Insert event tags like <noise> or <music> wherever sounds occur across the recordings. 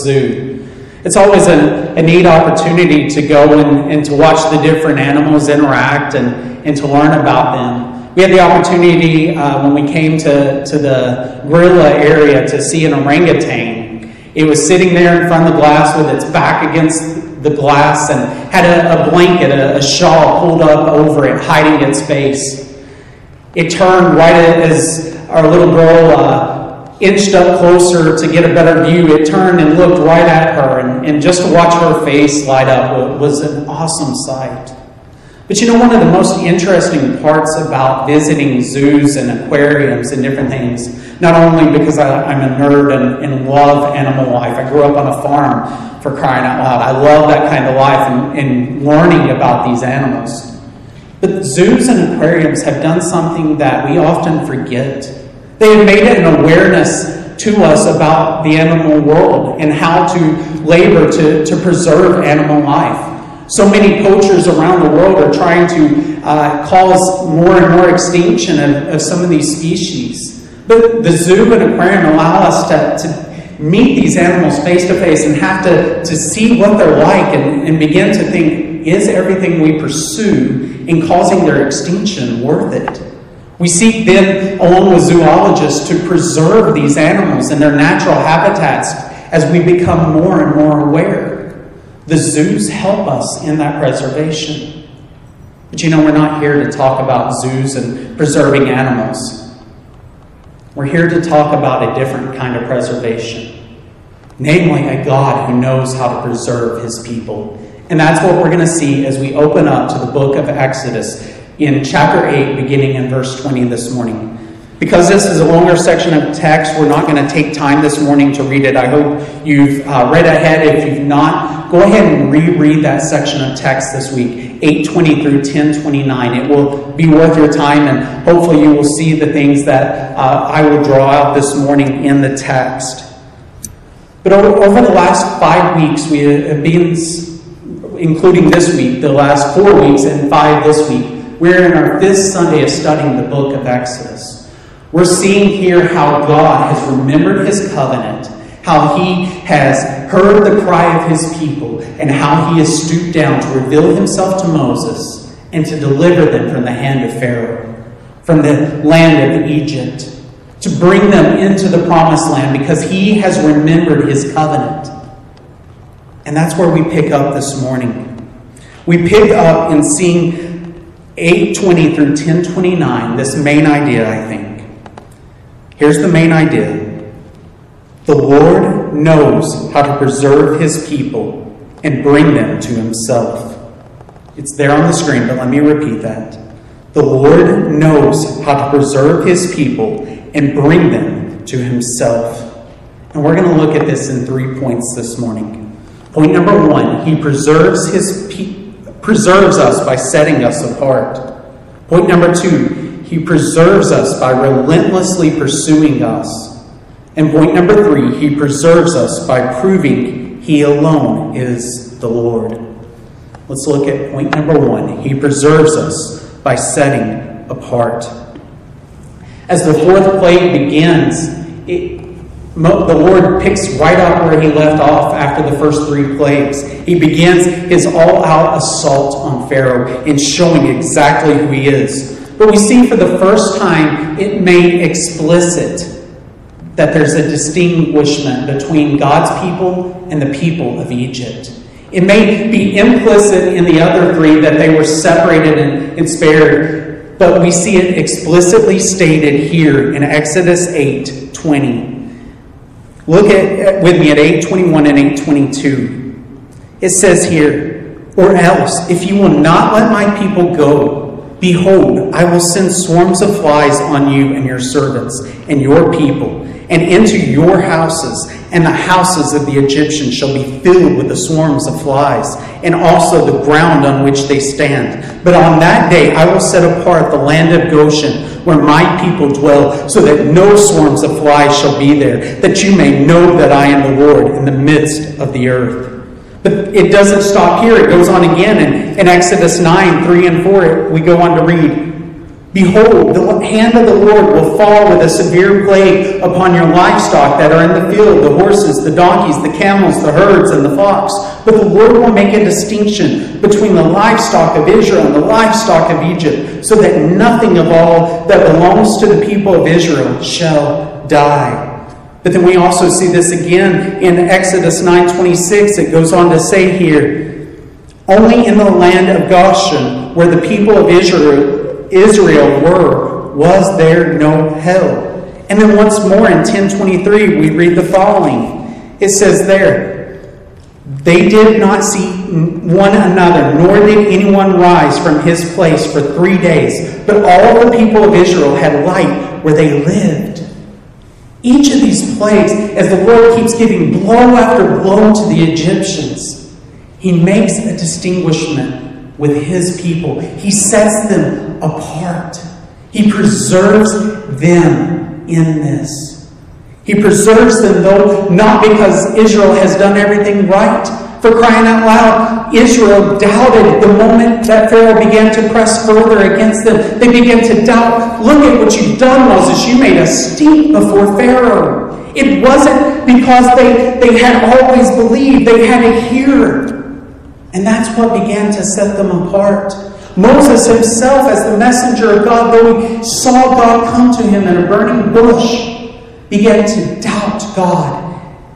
zoo. It's always a, a neat opportunity to go and, and to watch the different animals interact and, and to learn about them. We had the opportunity uh, when we came to, to the gorilla area to see an orangutan. It was sitting there in front of the glass with its back against the glass and had a, a blanket, a, a shawl pulled up over it, hiding its face. It turned right as our little girl uh, inched up closer to get a better view, it turned and looked right at her, and, and just to watch her face light up was an awesome sight. But you know, one of the most interesting parts about visiting zoos and aquariums and different things, not only because I, am a nerd and, and, love animal life, I grew up on a farm for crying out loud. I love that kind of life and, and learning about these animals. But zoos and aquariums have done something that we often forget they have made it an awareness to us about the animal world and how to labor to, to preserve animal life. So many poachers around the world are trying to uh, cause more and more extinction of, of some of these species. But the zoo and aquarium allow us to, to meet these animals face to face and have to, to see what they're like and, and begin to think is everything we pursue in causing their extinction worth it? We seek then, along with zoologists, to preserve these animals in their natural habitats as we become more and more aware. The zoos help us in that preservation. But you know, we're not here to talk about zoos and preserving animals. We're here to talk about a different kind of preservation, namely, a God who knows how to preserve his people. And that's what we're going to see as we open up to the book of Exodus in chapter 8, beginning in verse 20 this morning. Because this is a longer section of text, we're not going to take time this morning to read it. I hope you've uh, read ahead. If you've not, go ahead and reread that section of text this week, 820 through 1029. It will be worth your time, and hopefully you will see the things that uh, I will draw out this morning in the text. But over, the last five weeks, we have been, including this week, the last four weeks, and five this week, we're in our fifth Sunday of studying the book of Exodus. We're seeing here how God has remembered his covenant, how he has heard the cry of his people, and how he has stooped down to reveal himself to Moses and to deliver them from the hand of Pharaoh, from the land of Egypt, to bring them into the promised land because he has remembered his covenant. And that's where we pick up this morning. We pick up in seeing 820 through 1029, this main idea, I think. Here's the main idea The Lord knows how to preserve his people and bring them to himself. It's there on the screen, but let me repeat that. The Lord knows how to preserve his people and bring them to himself. And we're going to look at this in three points this morning. Point number one, he preserves his people preserves us by setting us apart. Point number two, he preserves us by relentlessly pursuing us. And point number three, he preserves us by proving he alone is the Lord. Let's look at point number one. He preserves us by setting apart. As the fourth plague begins, it, the Lord picks right up where he left off after the first three plagues. He begins his all out assault on Pharaoh in showing exactly who he is. But we see for the first time it made explicit that there's a distinguishment between God's people and the people of Egypt. It may be implicit in the other three that they were separated and, and spared, but we see it explicitly stated here in Exodus 8 20. Look at, uh, with me at 821 and 822. It says here, Or else, if you will not let my people go, behold, I will send swarms of flies on you and your servants and your people, and into your houses, and the houses of the Egyptians shall be filled with the swarms of flies, and also the ground on which they stand. But on that day I will set apart the land of Goshen where my people dwell, so that no swarms of flies shall be there, that you may know that I am the Lord in the midst of the earth. But it doesn't stop here. It goes on again in, in Exodus 9, 3 and 4. We go on to read. Behold, the hand of the Lord will fall with a severe plague upon your livestock that are in the field the horses, the donkeys, the camels, the herds, and the flocks. But the Lord will make a distinction between the livestock of Israel and the livestock of Egypt, so that nothing of all that belongs to the people of Israel shall die. But then we also see this again in Exodus 9:26. It goes on to say here, only in the land of Goshen, where the people of Israel Israel were, was there no hell? And then once more in 1023, we read the following. It says there, They did not see one another, nor did anyone rise from his place for three days, but all the people of Israel had light where they lived. Each of these plagues, as the Lord keeps giving blow after blow to the Egyptians, he makes a distinguishment with his people. He sets them apart. He preserves them in this. He preserves them, though, not because Israel has done everything right. For crying out loud, Israel doubted the moment that Pharaoh began to press further against them. They began to doubt, look at what you've done, Moses. You made a steep before Pharaoh. It wasn't because they, they had always believed, they had to hear. And that's what began to set them apart. Moses himself, as the messenger of God, though he saw God come to him in a burning bush, began to doubt God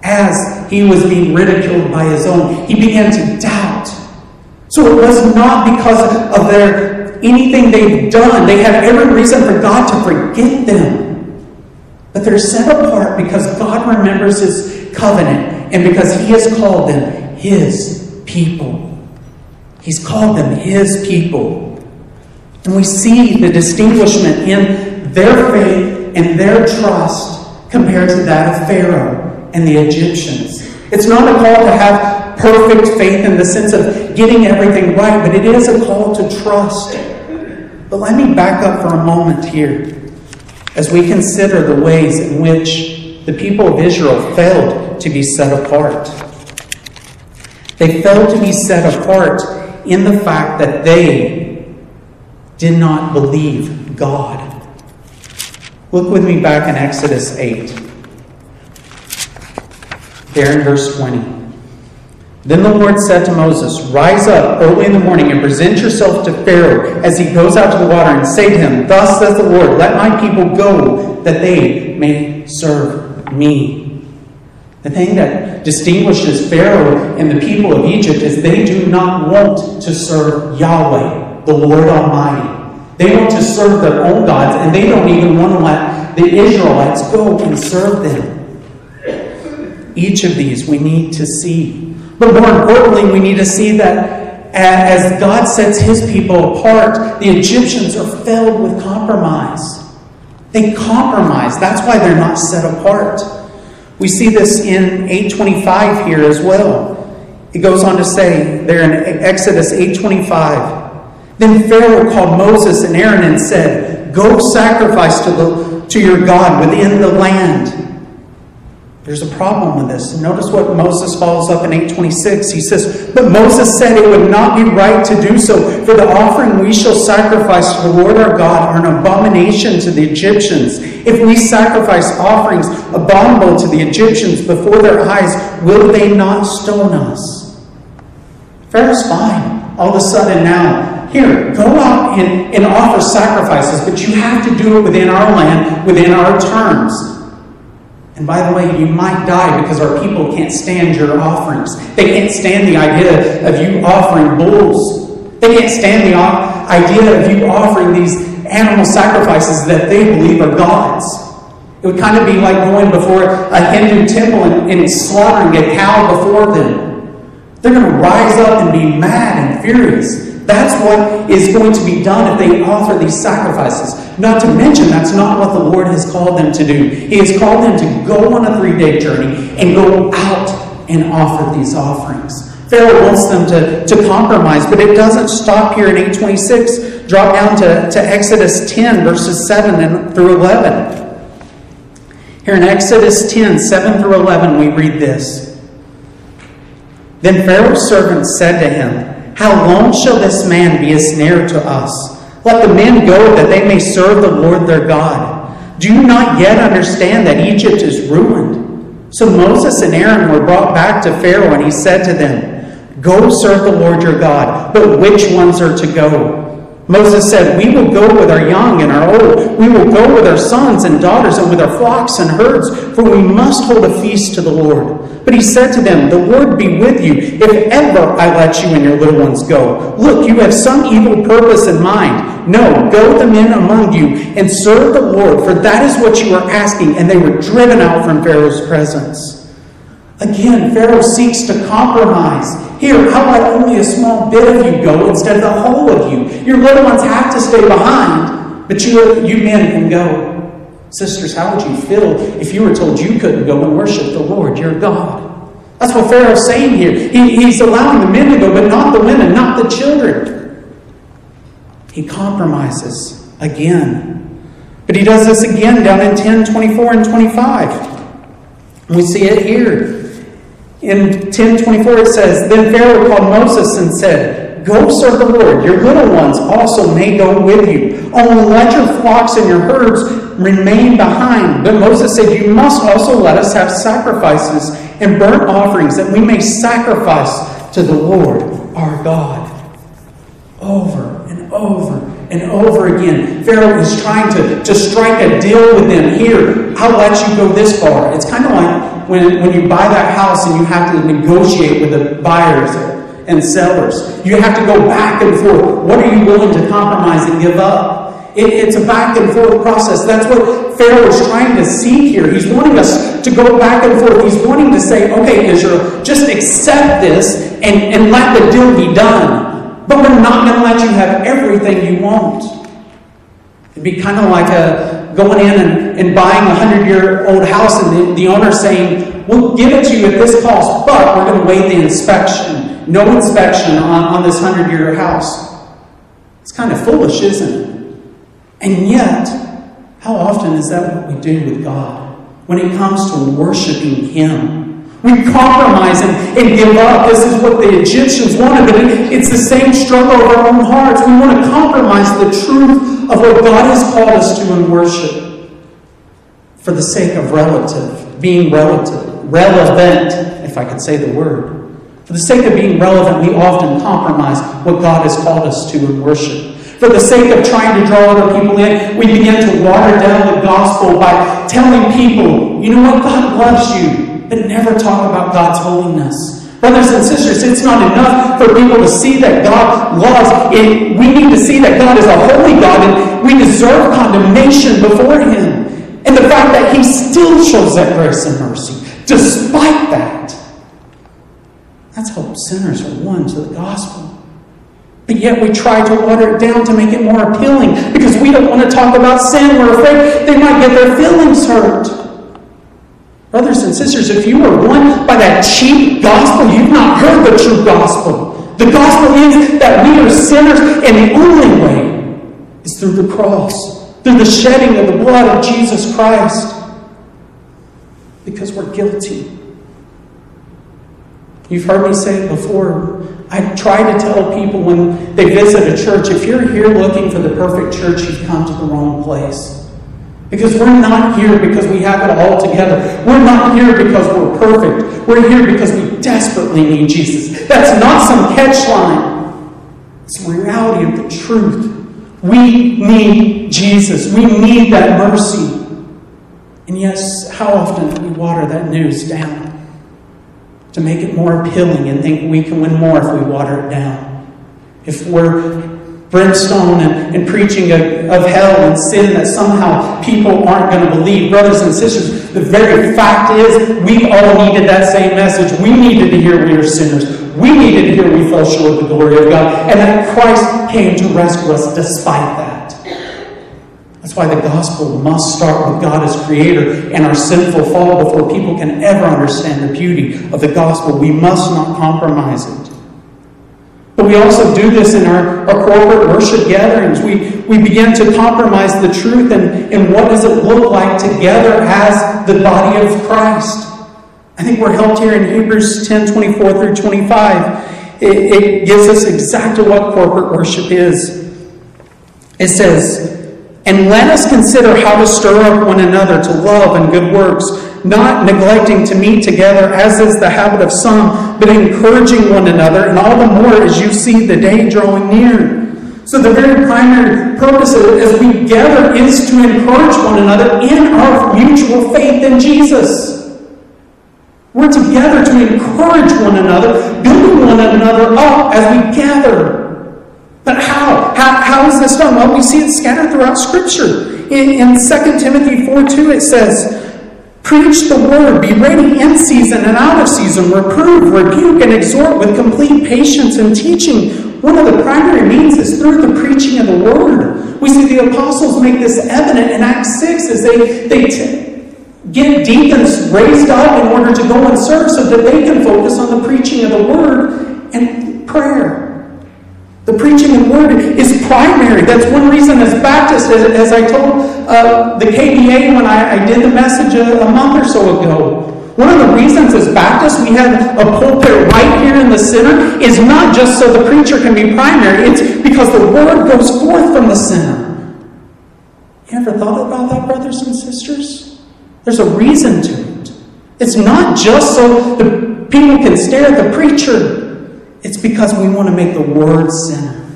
as he was being ridiculed by his own. He began to doubt. So it was not because of their anything they've done. They had every reason for God to forgive them. But they're set apart because God remembers his covenant and because he has called them his people. He's called them his people. And we see the distinguishment in their faith and their trust compared to that of Pharaoh and the Egyptians. It's not a call to have perfect faith in the sense of getting everything right, but it is a call to trust. But let me back up for a moment here as we consider the ways in which the people of Israel failed to be set apart. They failed to be set apart in the fact that they did not believe God. Look with me back in Exodus 8. There in verse 20. Then the Lord said to Moses, Rise up early in the morning and present yourself to Pharaoh as he goes out to the water, and say to him, Thus says the Lord, Let my people go, that they may serve me. The thing that distinguishes Pharaoh and the people of Egypt is they do not want to serve Yahweh, the Lord Almighty. They want to serve their own gods, and they don't even want to let the Israelites go and serve them. Each of these we need to see. But more importantly, we need to see that as God sets his people apart, the Egyptians are filled with compromise. They compromise. That's why they're not set apart. We see this in 825 here as well. It goes on to say there in Exodus 825. Then Pharaoh called Moses and Aaron and said, Go sacrifice to, the, to your God within the land. There's a problem with this. Notice what Moses follows up in 826. He says, But Moses said it would not be right to do so, for the offering we shall sacrifice to the Lord our God are an abomination to the Egyptians. If we sacrifice offerings abominable to the Egyptians before their eyes, will they not stone us? Pharaoh's fine. All of a sudden now, here, go out and, and offer sacrifices, but you have to do it within our land, within our terms. And by the way, you might die because our people can't stand your offerings. They can't stand the idea of you offering bulls. They can't stand the idea of you offering these animal sacrifices that they believe are gods. It would kind of be like going before a Hindu temple and, and slaughtering a cow before them. They're going to rise up and be mad and furious. That's what is going to be done if they offer these sacrifices. Not to mention, that's not what the Lord has called them to do. He has called them to go on a three day journey and go out and offer these offerings. Pharaoh wants them to, to compromise, but it doesn't stop here in 826. Drop down to, to Exodus 10, verses 7 and through 11. Here in Exodus 10, 7 through 11, we read this. Then Pharaoh's servants said to him, how long shall this man be a snare to us? Let the men go that they may serve the Lord their God. Do you not yet understand that Egypt is ruined? So Moses and Aaron were brought back to Pharaoh, and he said to them, Go serve the Lord your God, but which ones are to go? Moses said, We will go with our young and our old. We will go with our sons and daughters and with our flocks and herds, for we must hold a feast to the Lord. But he said to them, The Lord be with you, if ever I let you and your little ones go. Look, you have some evil purpose in mind. No, go the men among you and serve the Lord, for that is what you are asking. And they were driven out from Pharaoh's presence. Again, Pharaoh seeks to compromise. Here, how about only a small bit of you go instead of the whole of you? Your little ones have to stay behind, but you, you men can go. Sisters, how would you feel if you were told you couldn't go and worship the Lord, your God? That's what Pharaoh's saying here. He, he's allowing the men to go, but not the women, not the children. He compromises again. But he does this again down in 10, 24, and 25. We see it here. In 1024 it says, Then Pharaoh called Moses and said, Go serve the Lord. Your little ones also may go with you. Only let your flocks and your herds remain behind. But Moses said, You must also let us have sacrifices and burnt offerings that we may sacrifice to the Lord our God. Over and over and over again. Pharaoh is trying to, to strike a deal with them. Here, I'll let you go this far. It's kind of like when, when you buy that house and you have to negotiate with the buyers and sellers. You have to go back and forth. What are you willing to compromise and give up? It, it's a back and forth process. That's what Pharaoh is trying to see here. He's wanting us to go back and forth. He's wanting to say, okay, Israel, just accept this and, and let the deal be done. But we're not going to let you have everything you want. It'd be kind of like a, going in and, and buying a hundred year old house and the, the owner saying, We'll give it to you at this cost, but we're going to waive the inspection. No inspection on, on this hundred year house. It's kind of foolish, isn't it? And yet, how often is that what we do with God when it comes to worshiping Him? We compromise and, and give up. This is what the Egyptians wanted, but it, it's the same struggle of our own hearts. We want to compromise the truth of what God has called us to in worship for the sake of relative, being relative, relevant, if I could say the word. For the sake of being relevant, we often compromise what God has called us to in worship. For the sake of trying to draw other people in, we begin to water down the gospel by telling people, you know what, God loves you but never talk about God's holiness. Brothers and sisters, it's not enough for people to see that God loves. It, we need to see that God is a holy God and we deserve condemnation before Him. And the fact that He still shows that grace and mercy, despite that, that's how sinners are won to the gospel. But yet we try to water it down to make it more appealing because we don't want to talk about sin. We're afraid they might get their feelings hurt. Brothers and sisters, if you were won by that cheap gospel, you've not heard the true gospel. The gospel is that we are sinners, and the only way is through the cross, through the shedding of the blood of Jesus Christ, because we're guilty. You've heard me say it before. I try to tell people when they visit a church if you're here looking for the perfect church, you've come to the wrong place. Because we're not here because we have it all together. We're not here because we're perfect. We're here because we desperately need Jesus. That's not some catch line. It's the reality of the truth. We need Jesus. We need that mercy. And yes, how often do we water that news down to make it more appealing and think we can win more if we water it down? If we're brimstone and, and preaching of, of hell and sin that somehow people aren't going to believe. Brothers and sisters, the very fact is we all needed that same message. We needed to hear we are sinners. We needed to hear we fell short of the glory of God and that Christ came to rescue us despite that. That's why the gospel must start with God as creator and our sinful fall before people can ever understand the beauty of the gospel. We must not compromise it. But we also do this in our, our corporate worship gatherings. We, we begin to compromise the truth and, and what does it look like together as the body of Christ. I think we're helped here in Hebrews 10 24 through 25. It, it gives us exactly what corporate worship is. It says, And let us consider how to stir up one another to love and good works, not neglecting to meet together, as is the habit of some, but encouraging one another, and all the more as you see the day drawing near. So, the very primary purpose as we gather is to encourage one another in our mutual faith in Jesus. We're together to encourage one another, building one another up as we gather. But how? How, how is this done? Well, we see it scattered throughout Scripture. In, in 2 Timothy 4 2, it says, Preach the word, be ready in season and out of season, reprove, rebuke, and exhort with complete patience and teaching. One of the primary means is through the preaching of the word. We see the apostles make this evident in Acts 6 as they, they t- get deacons raised up in order to go and serve so that they can focus on the preaching of the word and prayer. The preaching of the word is primary. That's one reason as Baptists, as, as I told uh, the KBA when I, I did the message a, a month or so ago, one of the reasons as Baptists we have a pulpit right here in the center is not just so the preacher can be primary, it's because the word goes forth from the center. You ever thought about that, brothers and sisters? There's a reason to it. It's not just so the people can stare at the preacher. It's because we want to make the word center.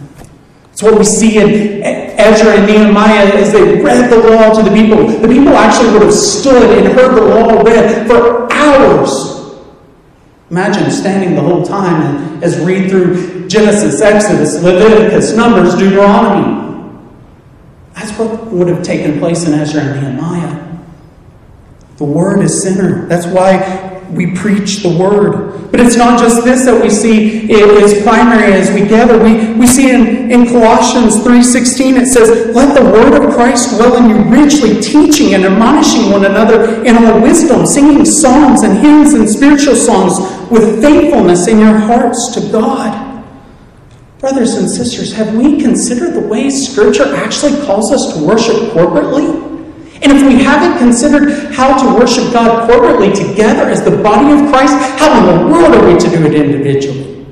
It's what we see in Ezra and Nehemiah as they read the law to the people. The people actually would have stood and heard the law read for hours. Imagine standing the whole time and as read through Genesis, Exodus, Leviticus, Numbers, Deuteronomy. That's what would have taken place in Ezra and Nehemiah. The Word is center. That's why we preach the Word. But it's not just this that we see is primary as we gather. We, we see in, in Colossians 3.16 it says, Let the Word of Christ dwell in you richly, teaching and admonishing one another in all wisdom, singing psalms and hymns and spiritual songs with thankfulness in your hearts to God. Brothers and sisters, have we considered the way Scripture actually calls us to worship corporately? And if we haven't considered how to worship God corporately together as the body of Christ, how in the world are we to do it individually?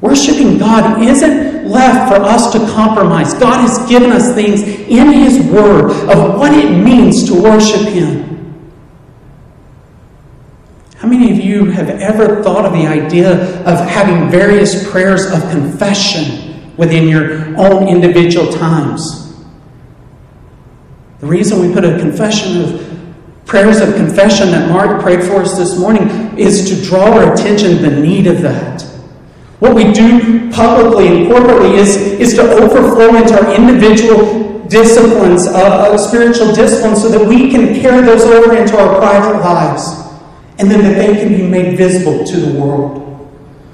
Worshiping God isn't left for us to compromise. God has given us things in His Word of what it means to worship Him. How many of you have ever thought of the idea of having various prayers of confession within your own individual times? The reason we put a confession of prayers of confession that Mark prayed for us this morning is to draw our attention to the need of that. What we do publicly and corporately is, is to overflow into our individual disciplines, uh, uh, spiritual disciplines, so that we can carry those over into our private lives and then that they can be made visible to the world.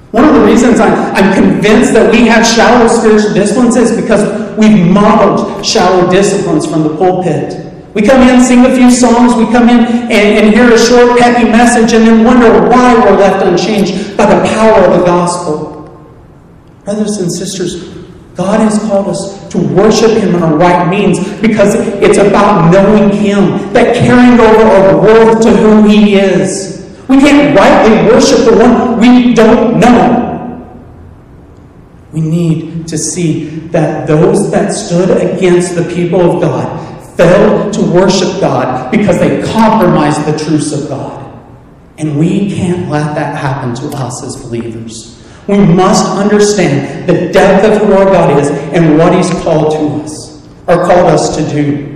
One of the reasons I'm, I'm convinced that we have shallow spiritual disciplines is because we've modeled shallow disciplines from the pulpit. We come in, sing a few songs, we come in and, and hear a short, peppy message, and then wonder why we're left unchanged by the power of the gospel. Brothers and sisters, God has called us to worship Him in a right means because it's about knowing Him, that carrying over our worth to who He is. We can't rightly worship the one we don't know. We need to see that those that stood against the people of God failed to worship God because they compromised the truths of God. And we can't let that happen to us as believers. We must understand the depth of who our God is and what He's called to us, or called us to do.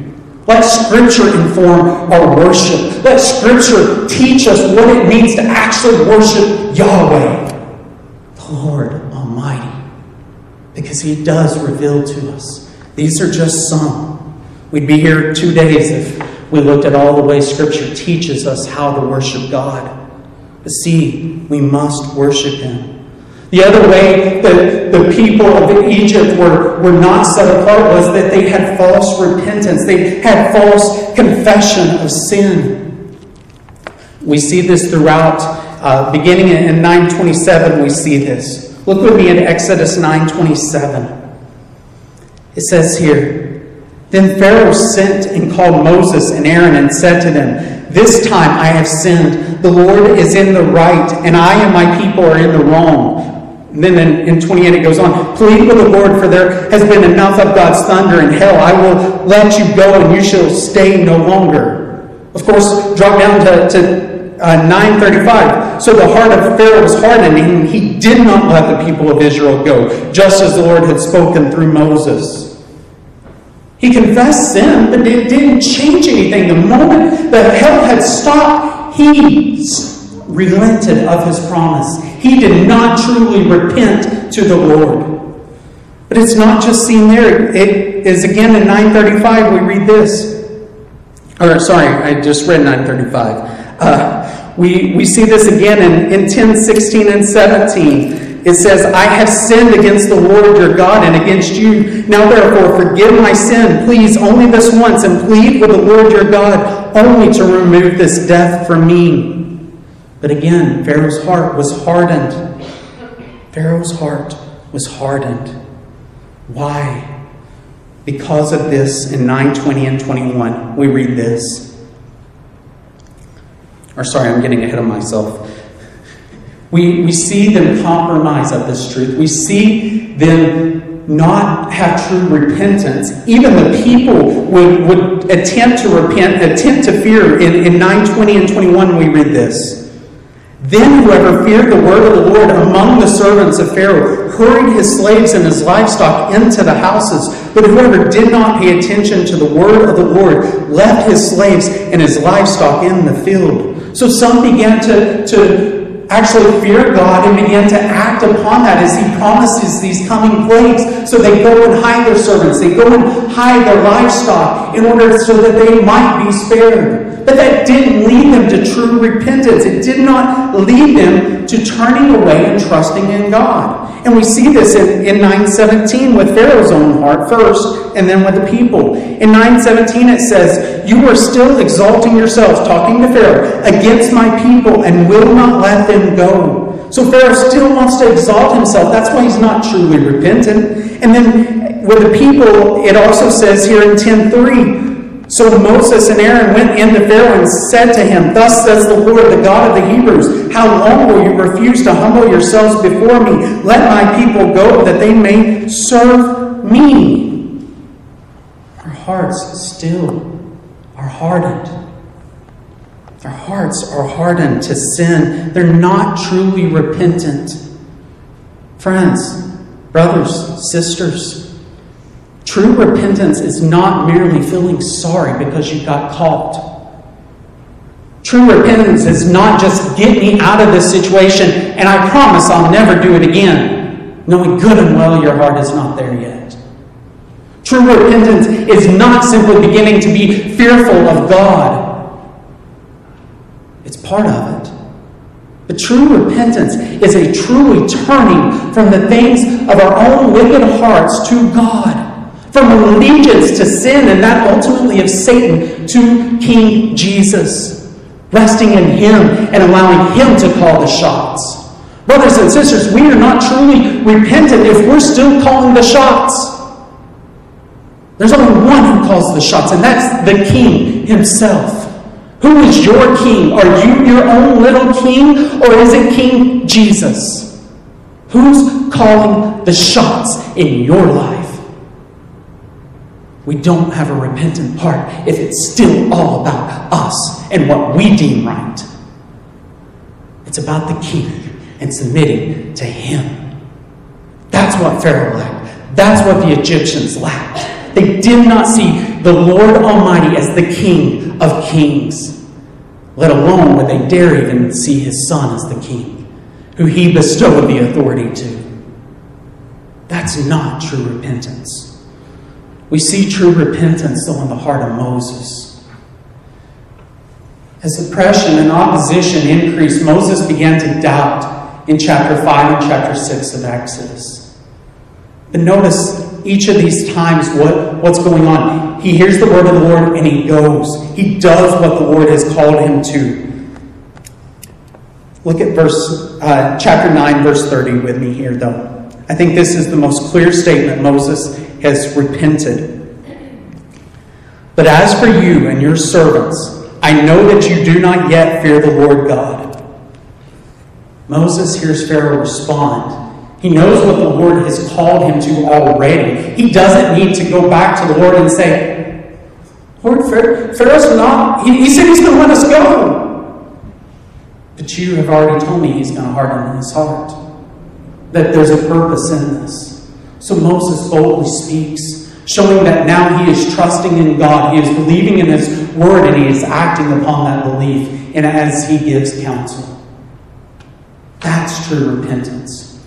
Let Scripture inform our worship. Let Scripture teach us what it means to actually worship Yahweh, the Lord because He does reveal to us. These are just some. We'd be here two days if we looked at all the ways Scripture teaches us how to worship God. But see, we must worship Him. The other way that the people of Egypt were, were not set apart was that they had false repentance. They had false confession of sin. We see this throughout, uh, beginning in 927, we see this. Look with me in Exodus 927. It says here, Then Pharaoh sent and called Moses and Aaron and said to them, This time I have sinned. The Lord is in the right, and I and my people are in the wrong. And then in, in 28 it goes on, plead with the Lord, for there has been enough of God's thunder in hell. I will let you go, and you shall stay no longer. Of course, drop down to, to uh, 935. So the heart of Pharaoh was hardened, and he did not let the people of Israel go, just as the Lord had spoken through Moses. He confessed sin, but it didn't change anything. The moment the hell had stopped, he relented of his promise. He did not truly repent to the Lord. But it's not just seen there. It is again in 935, we read this. Or, sorry, I just read 935. Uh, <laughs> we, we see this again in, in 10, 16, and 17. It says, I have sinned against the Lord your God and against you. Now therefore, forgive my sin, please, only this once, and plead with the Lord your God only to remove this death from me. But again, Pharaoh's heart was hardened. Pharaoh's heart was hardened. Why? Because of this, in 920 and 21, we read this. Or, sorry, I'm getting ahead of myself. We, we see them compromise of this truth. We see them not have true repentance. Even the people would, would attempt to repent, attempt to fear. In, in 920 and 21, we read this. Then whoever feared the word of the Lord among the servants of Pharaoh hurried his slaves and his livestock into the houses. But whoever did not pay attention to the word of the Lord left his slaves and his livestock in the field. So some began to, to actually fear God and began to act upon that as He promises these coming plagues. So they go and hide their servants, they go and hide their livestock in order so that they might be spared. But that didn't lead them to true repentance. It did not lead them to turning away and trusting in God. And we see this in, in 917 with Pharaoh's own heart first, and then with the people. In 917 it says, You are still exalting yourselves, talking to Pharaoh, against my people, and will not let them go. So Pharaoh still wants to exalt himself. That's why he's not truly repentant. And then with the people, it also says here in 10.3, so Moses and Aaron went in to Pharaoh and said to him, Thus says the Lord, the God of the Hebrews, How long will you refuse to humble yourselves before me? Let my people go, that they may serve me. Our hearts still are hardened. Our hearts are hardened to sin. They're not truly repentant. Friends, brothers, sisters, True repentance is not merely feeling sorry because you got caught. True repentance is not just get me out of this situation and I promise I'll never do it again, knowing good and well your heart is not there yet. True repentance is not simply beginning to be fearful of God. It's part of it. But true repentance is a truly turning from the things of our own wicked hearts to God from allegiance to sin and that ultimately of Satan to King Jesus, resting in Him and allowing Him to call the shots. Brothers and sisters, we are not truly repentant if we're still calling the shots. There's only one who calls the shots, and that's the King Himself. Who is your king? Are you your own little king, or is it King Jesus? Who's calling the shots in your life? We don't have a repentant heart if it's still all about us and what we deem right. It's about the king and submitting to him. That's what Pharaoh lacked. That's what the Egyptians lacked. They did not see the Lord Almighty as the King of kings, let alone would they dare even see his son as the king, who he bestowed the authority to. That's not true repentance. We see true repentance, though, in the heart of Moses. As oppression and opposition increased, Moses began to doubt in chapter 5 and chapter 6 of Exodus. But notice each of these times what, what's going on. He hears the word of the Lord and he goes. He does what the Lord has called him to. Look at verse uh, chapter 9, verse 30 with me here, though. I think this is the most clear statement Moses has repented. But as for you and your servants, I know that you do not yet fear the Lord God. Moses hears Pharaoh respond, He knows what the Lord has called him to already. He doesn't need to go back to the Lord and say, Lord, Pharaoh's not, he, he said he's going to let us go. But you have already told me he's going to harden his heart, that there's a purpose in this. So Moses boldly speaks, showing that now he is trusting in God, he is believing in his word, and he is acting upon that belief and as he gives counsel. That's true repentance.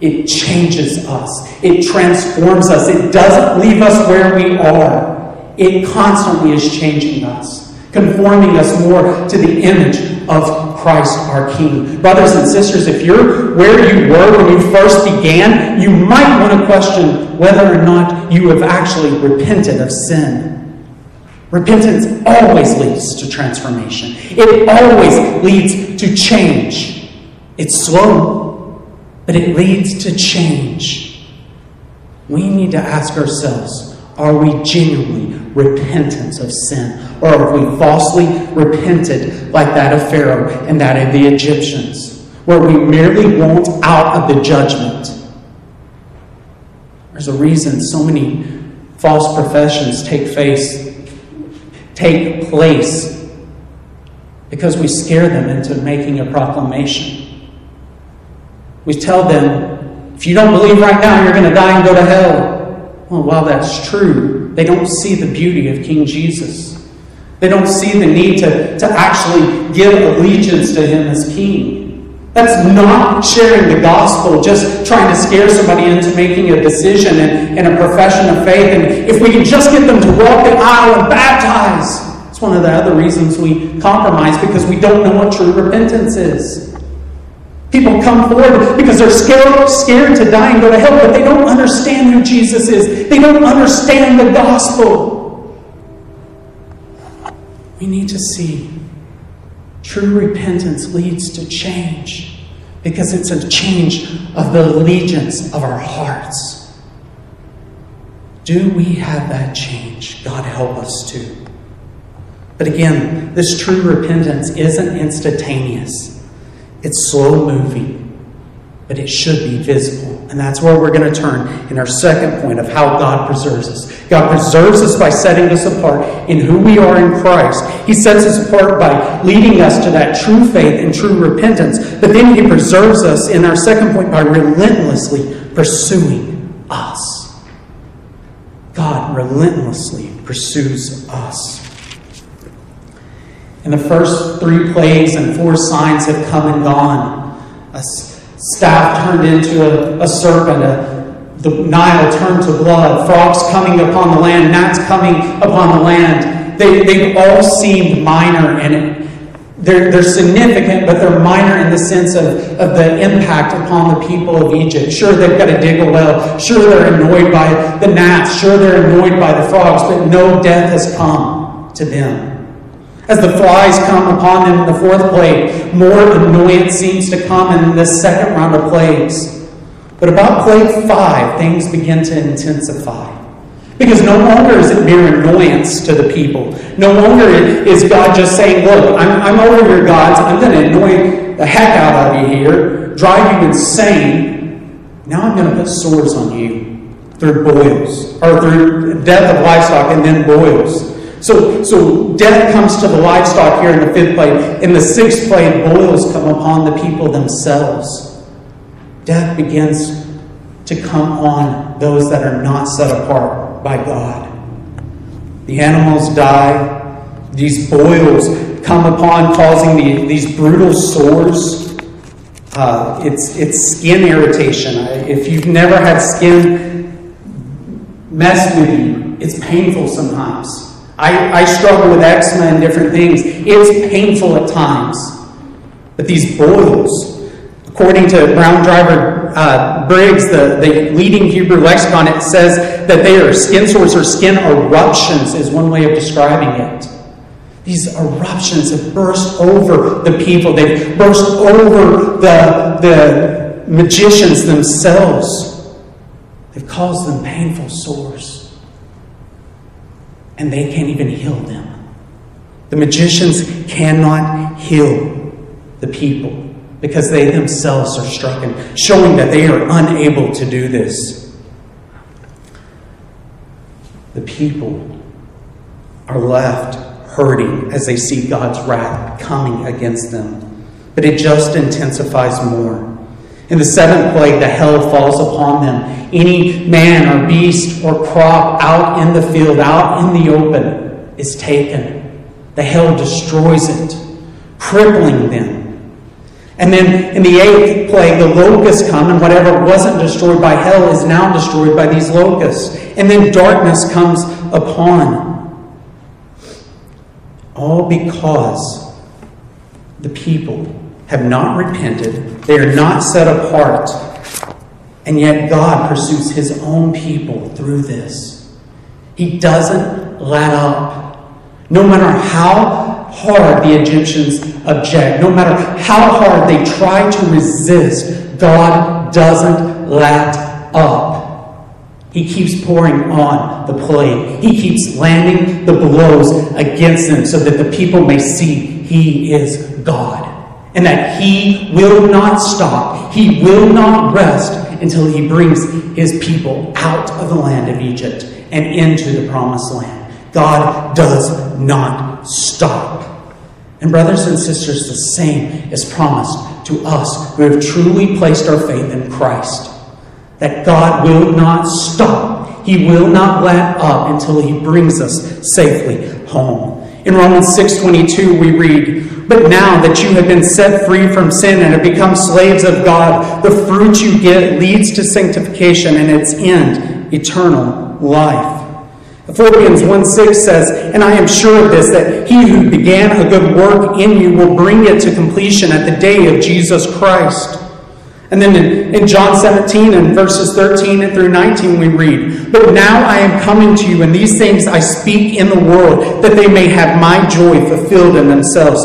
It changes us. It transforms us. It doesn't leave us where we are. It constantly is changing us, conforming us more to the image of Christ our King. Brothers and sisters, if you're where you were when you first began, you might want to question whether or not you have actually repented of sin. Repentance always leads to transformation. It always leads to change. It's slow, but it leads to change. We need to ask ourselves are we genuinely repentant of sin? Or have we falsely repented like that of Pharaoh and that of the Egyptians, where we merely want out of the judgment? There's a reason so many false professions take face, take place because we scare them into making a proclamation. We tell them, if you don't believe right now, you're going to die and go to hell. Well, while that's true, they don't see the beauty of King Jesus. They don't see the need to, to actually give allegiance to him as king. That's not sharing the gospel, just trying to scare somebody into making a decision and, and a profession of faith. And if we can just get them to walk the aisle and baptize, it's one of the other reasons we compromise because we don't know what true repentance is. People come forward because they're scared, scared to die and go to hell, but they don't understand who Jesus is. They don't understand the gospel. We need to see true repentance leads to change because it's a change of the allegiance of our hearts. Do we have that change? God help us to. But again, this true repentance isn't instantaneous. It's slow moving, but it should be visible. And that's where we're going to turn in our second point of how God preserves us. God preserves us by setting us apart in who we are in Christ. He sets us apart by leading us to that true faith and true repentance. But then He preserves us in our second point by relentlessly pursuing us. God relentlessly pursues us. And the first three plagues and four signs have come and gone. A staff turned into a, a serpent, a, the Nile turned to blood, frogs coming upon the land, gnats coming upon the land. They, they've all seemed minor and they're, they're significant, but they're minor in the sense of, of the impact upon the people of Egypt. Sure, they've got to dig a well. Sure, they're annoyed by the gnats. Sure, they're annoyed by the frogs, but no death has come to them. As the flies come upon them in the fourth plague, more annoyance seems to come in this second round of plagues. But about plague five, things begin to intensify. Because no longer is it mere annoyance to the people. No longer is God just saying, Look, I'm, I'm over your gods. I'm going to annoy the heck out of you here, drive you insane. Now I'm going to put sores on you through boils, or through death of livestock and then boils. So, so death comes to the livestock here in the fifth plague. In the sixth plague, boils come upon the people themselves. Death begins to come on those that are not set apart by God. The animals die. These boils come upon, causing the, these brutal sores. Uh, it's, it's skin irritation. If you've never had skin mess with you, it's painful sometimes. I, I struggle with eczema and different things. It's painful at times. But these boils, according to Brown Driver uh, Briggs, the, the leading Hebrew lexicon, it says that they are skin sores or skin eruptions, is one way of describing it. These eruptions have burst over the people, they've burst over the, the magicians themselves. They've caused them painful sores and they can't even heal them. The magicians cannot heal the people because they themselves are stricken, showing that they are unable to do this. The people are left hurting as they see God's wrath coming against them. But it just intensifies more. In the seventh plague, the hell falls upon them. Any man or beast or crop out in the field, out in the open, is taken. The hell destroys it, crippling them. And then in the eighth plague, the locusts come, and whatever wasn't destroyed by hell is now destroyed by these locusts. And then darkness comes upon. All because the people have not repented, they are not set apart, and yet God pursues his own people through this. He doesn't let up. No matter how hard the Egyptians object, no matter how hard they try to resist, God doesn't let up. He keeps pouring on the plague. He keeps landing the blows against them so that the people may see He is God and that He will not stop. He will not rest until He brings His people out of the land of Egypt and into the promised land. God does not stop. And, brothers and sisters, the same is promised to us who have truly placed our faith in Christ. That God will not stop. He will not let up until He brings us safely home. In Romans 6:22 we read, "But now that you have been set free from sin and have become slaves of God, the fruit you get leads to sanctification and its end, eternal life." Philippians 1 6 says, And I am sure of this, that he who began a good work in you will bring it to completion at the day of Jesus Christ. And then in, in, John 17 and verses 13 and through 19, we read, But now I am coming to you, and these things I speak in the world, that they may have my joy fulfilled in themselves.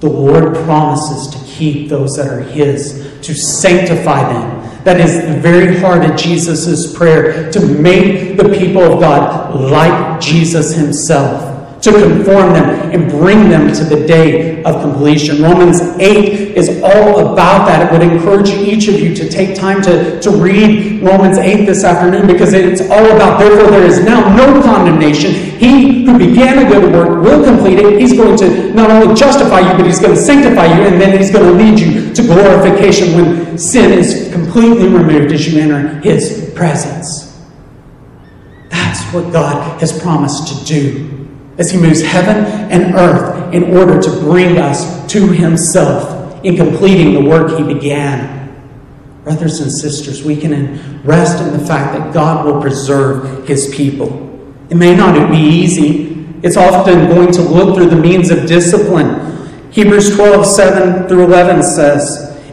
The Lord promises to keep those that are His, to sanctify them. That is the very heart of Jesus' prayer, to make the people of God like Jesus Himself to conform them and bring them to the day of completion. Romans 8 is all about that. It would encourage each of you to take time to, to read Romans 8 this afternoon because it's all about, therefore, there is now no condemnation. He who began a good work will complete it. He's going to not only justify you, but he's going to sanctify you, and then he's going to lead you to glorification when sin is completely removed as you enter his presence. That's what God has promised to do as he moves heaven and earth in order to bring us to himself in completing the work he began. Brothers and sisters, we can rest in the fact that God will preserve his people. It may not be easy. It's often going to look through the means of discipline. Hebrews 12, 7 through 11 says,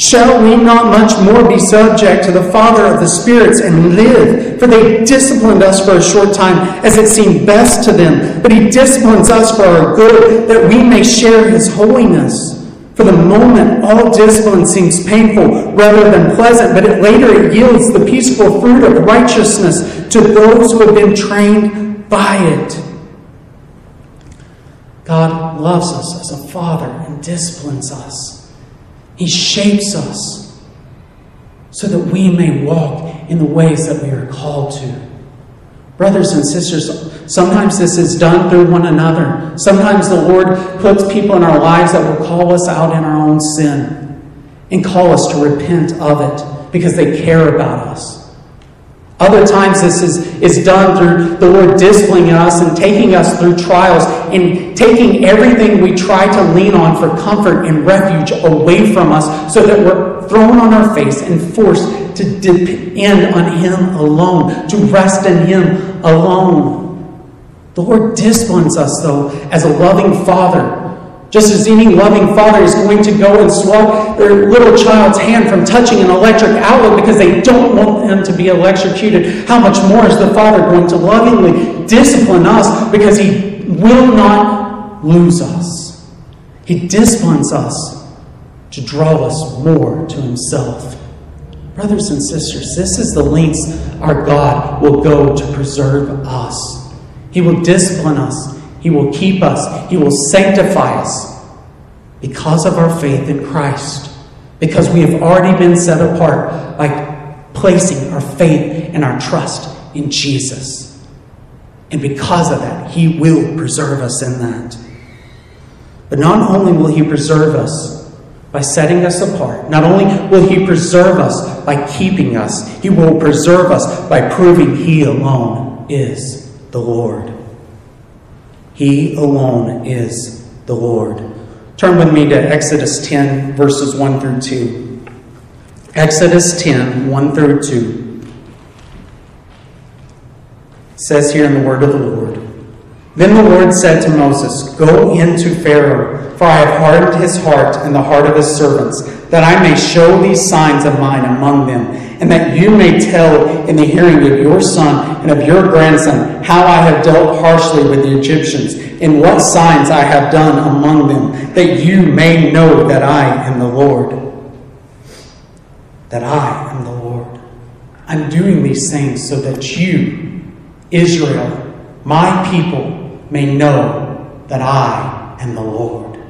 Shall we not much more be subject to the Father of the spirits and live? For they disciplined us for a short time as it seemed best to them. But he disciplines us for our good, that we may share his holiness. For the moment, all discipline seems painful rather than pleasant, but it, later it yields the peaceful fruit of righteousness to those who have been trained by it. God loves us as a father and disciplines us. He shapes us so that we may walk in the ways that we are called to. Brothers and sisters, sometimes this is done through one another. Sometimes the Lord puts people in our lives that will call us out in our own sin and call us to repent of it because they care about us. Other times, this is, is done through the Lord disciplining us and taking us through trials and taking everything we try to lean on for comfort and refuge away from us so that we're thrown on our face and forced to depend on Him alone, to rest in Him alone. The Lord disciplines us, though, as a loving Father just as any loving father is going to go and swat their little child's hand from touching an electric outlet because they don't want them to be electrocuted, how much more is the Father going to lovingly discipline us because He will not lose us? He disciplines us to draw us more to Himself. Brothers and sisters, this is the lengths our God will go to preserve us. He will discipline us he will keep us. He will sanctify us because of our faith in Christ. Because we have already been set apart by placing our faith and our trust in Jesus. And because of that, He will preserve us in that. But not only will He preserve us by setting us apart, not only will He preserve us by keeping us, He will preserve us by proving He alone is the Lord. He alone is the Lord. Turn with me to Exodus 10, verses 1 through 2. Exodus 10, 1 through 2. It says here in the word of the Lord Then the Lord said to Moses, Go into Pharaoh, for I have hardened his heart and the heart of his servants, that I may show these signs of mine among them and that you may tell in the hearing of your son and of your grandson how I have dealt harshly with the Egyptians, and what signs I have done among them, that you may know that I am the Lord. That I am the Lord. I'm doing these things so that you, Israel, my people, may know that I am the Lord.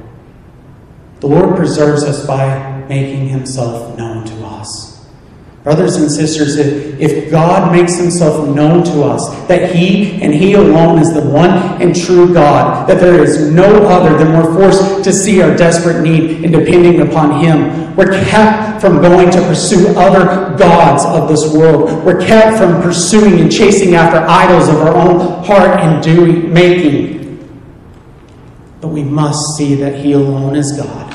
The Lord preserves us by making himself known to us. Brothers and sisters, if God makes himself known to us, that he and he alone is the one and true God, that there is no other, then we're forced to see our desperate need in depending upon him. We're kept from going to pursue other gods of this world. We're kept from pursuing and chasing after idols of our own heart and doing, making. But we must see that he alone is God.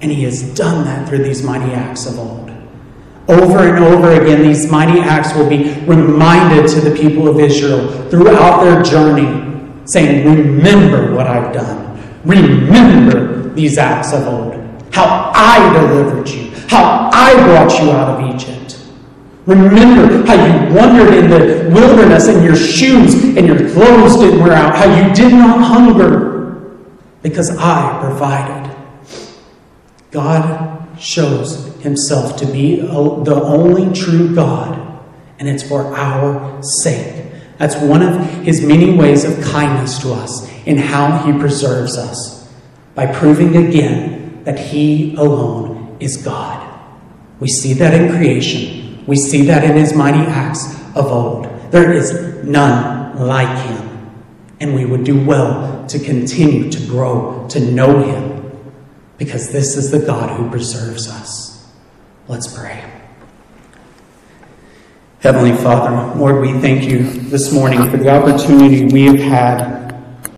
And he has done that through these mighty acts of old. Over and over again, these mighty acts will be reminded to the people of Israel throughout their journey, saying, Remember what I've done. Remember these acts of old. How I delivered you. How I brought you out of Egypt. Remember how you wandered in the wilderness and your shoes and your clothes didn't wear out. How you did not hunger because I provided. God shows himself to be the only true God, and it's for our sake. That's one of his many ways of kindness to us in how he preserves us by proving again that he alone is God. We see that in creation, we see that in his mighty acts of old. There is none like him, and we would do well to continue to grow to know him because this is the God who preserves us. Let's pray. Heavenly Father, Lord, we thank you this morning for the opportunity we have had